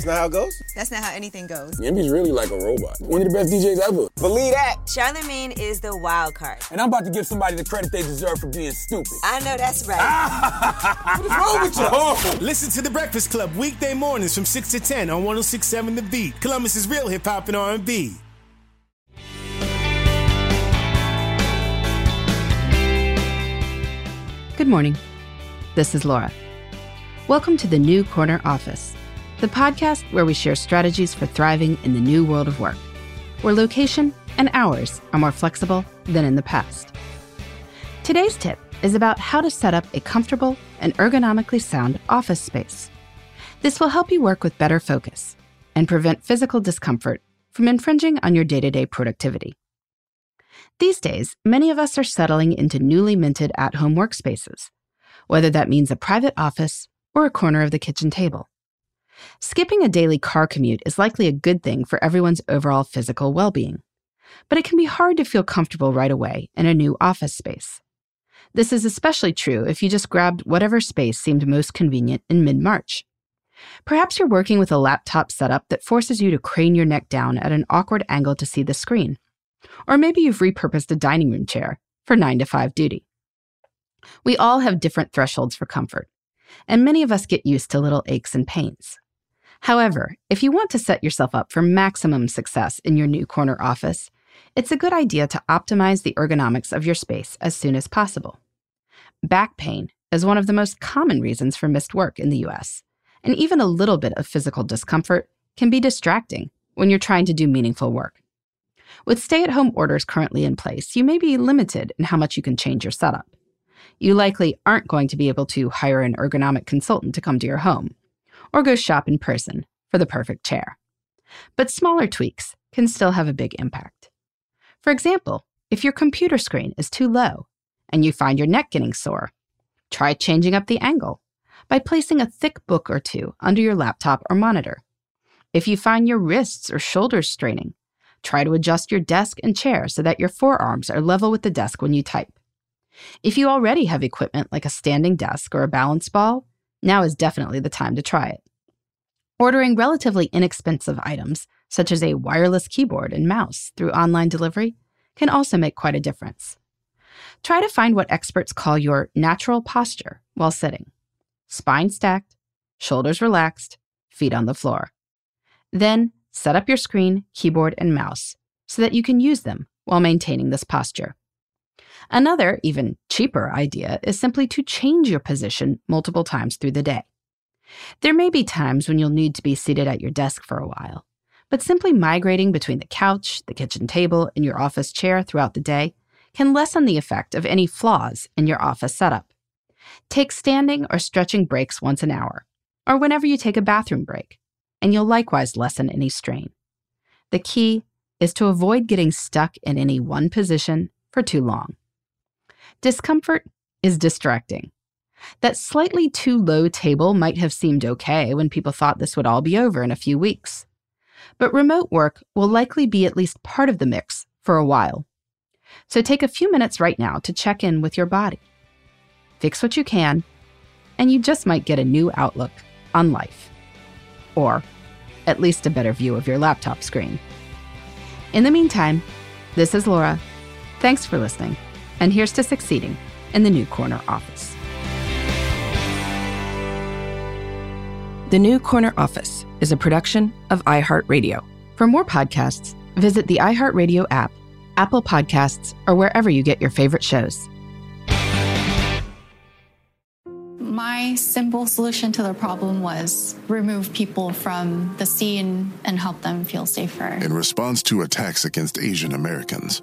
That's not how it goes? That's not how anything goes. Envy's really like a robot. One of the best DJs ever. Believe that. Charlemagne is the wild card. And I'm about to give somebody the credit they deserve for being stupid. I know that's right. What's wrong with you? Oh. Listen to The Breakfast Club weekday mornings from 6 to 10 on 1067 The Beat. Columbus's real hip hop and R&B. Good morning. This is Laura. Welcome to the New Corner Office, the podcast where we share strategies for thriving in the new world of work, where location and hours are more flexible than in the past. Today's tip is about how to set up a comfortable and ergonomically sound office space. This will help you work with better focus and prevent physical discomfort from infringing on your day to day productivity. These days, many of us are settling into newly minted at home workspaces, whether that means a private office or a corner of the kitchen table. Skipping a daily car commute is likely a good thing for everyone's overall physical well being, but it can be hard to feel comfortable right away in a new office space. This is especially true if you just grabbed whatever space seemed most convenient in mid March. Perhaps you're working with a laptop setup that forces you to crane your neck down at an awkward angle to see the screen. Or maybe you've repurposed a dining room chair for 9 to 5 duty. We all have different thresholds for comfort, and many of us get used to little aches and pains. However, if you want to set yourself up for maximum success in your new corner office, it's a good idea to optimize the ergonomics of your space as soon as possible. Back pain is one of the most common reasons for missed work in the US, and even a little bit of physical discomfort can be distracting when you're trying to do meaningful work. With stay at home orders currently in place, you may be limited in how much you can change your setup. You likely aren't going to be able to hire an ergonomic consultant to come to your home, or go shop in person for the perfect chair. But smaller tweaks can still have a big impact. For example, if your computer screen is too low and you find your neck getting sore, try changing up the angle by placing a thick book or two under your laptop or monitor. If you find your wrists or shoulders straining, try to adjust your desk and chair so that your forearms are level with the desk when you type. If you already have equipment like a standing desk or a balance ball, now is definitely the time to try it. Ordering relatively inexpensive items, such as a wireless keyboard and mouse through online delivery, can also make quite a difference. Try to find what experts call your natural posture while sitting spine stacked, shoulders relaxed, feet on the floor. Then set up your screen, keyboard, and mouse so that you can use them while maintaining this posture. Another, even cheaper idea is simply to change your position multiple times through the day. There may be times when you'll need to be seated at your desk for a while, but simply migrating between the couch, the kitchen table, and your office chair throughout the day can lessen the effect of any flaws in your office setup. Take standing or stretching breaks once an hour, or whenever you take a bathroom break, and you'll likewise lessen any strain. The key is to avoid getting stuck in any one position for too long. Discomfort is distracting. That slightly too low table might have seemed okay when people thought this would all be over in a few weeks. But remote work will likely be at least part of the mix for a while. So take a few minutes right now to check in with your body. Fix what you can, and you just might get a new outlook on life. Or at least a better view of your laptop screen. In the meantime, this is Laura. Thanks for listening, and here's to succeeding in the New Corner office. The New Corner Office is a production of iHeartRadio. For more podcasts, visit the iHeartRadio app, Apple Podcasts, or wherever you get your favorite shows. My simple solution to the problem was remove people from the scene and help them feel safer. In response to attacks against Asian Americans,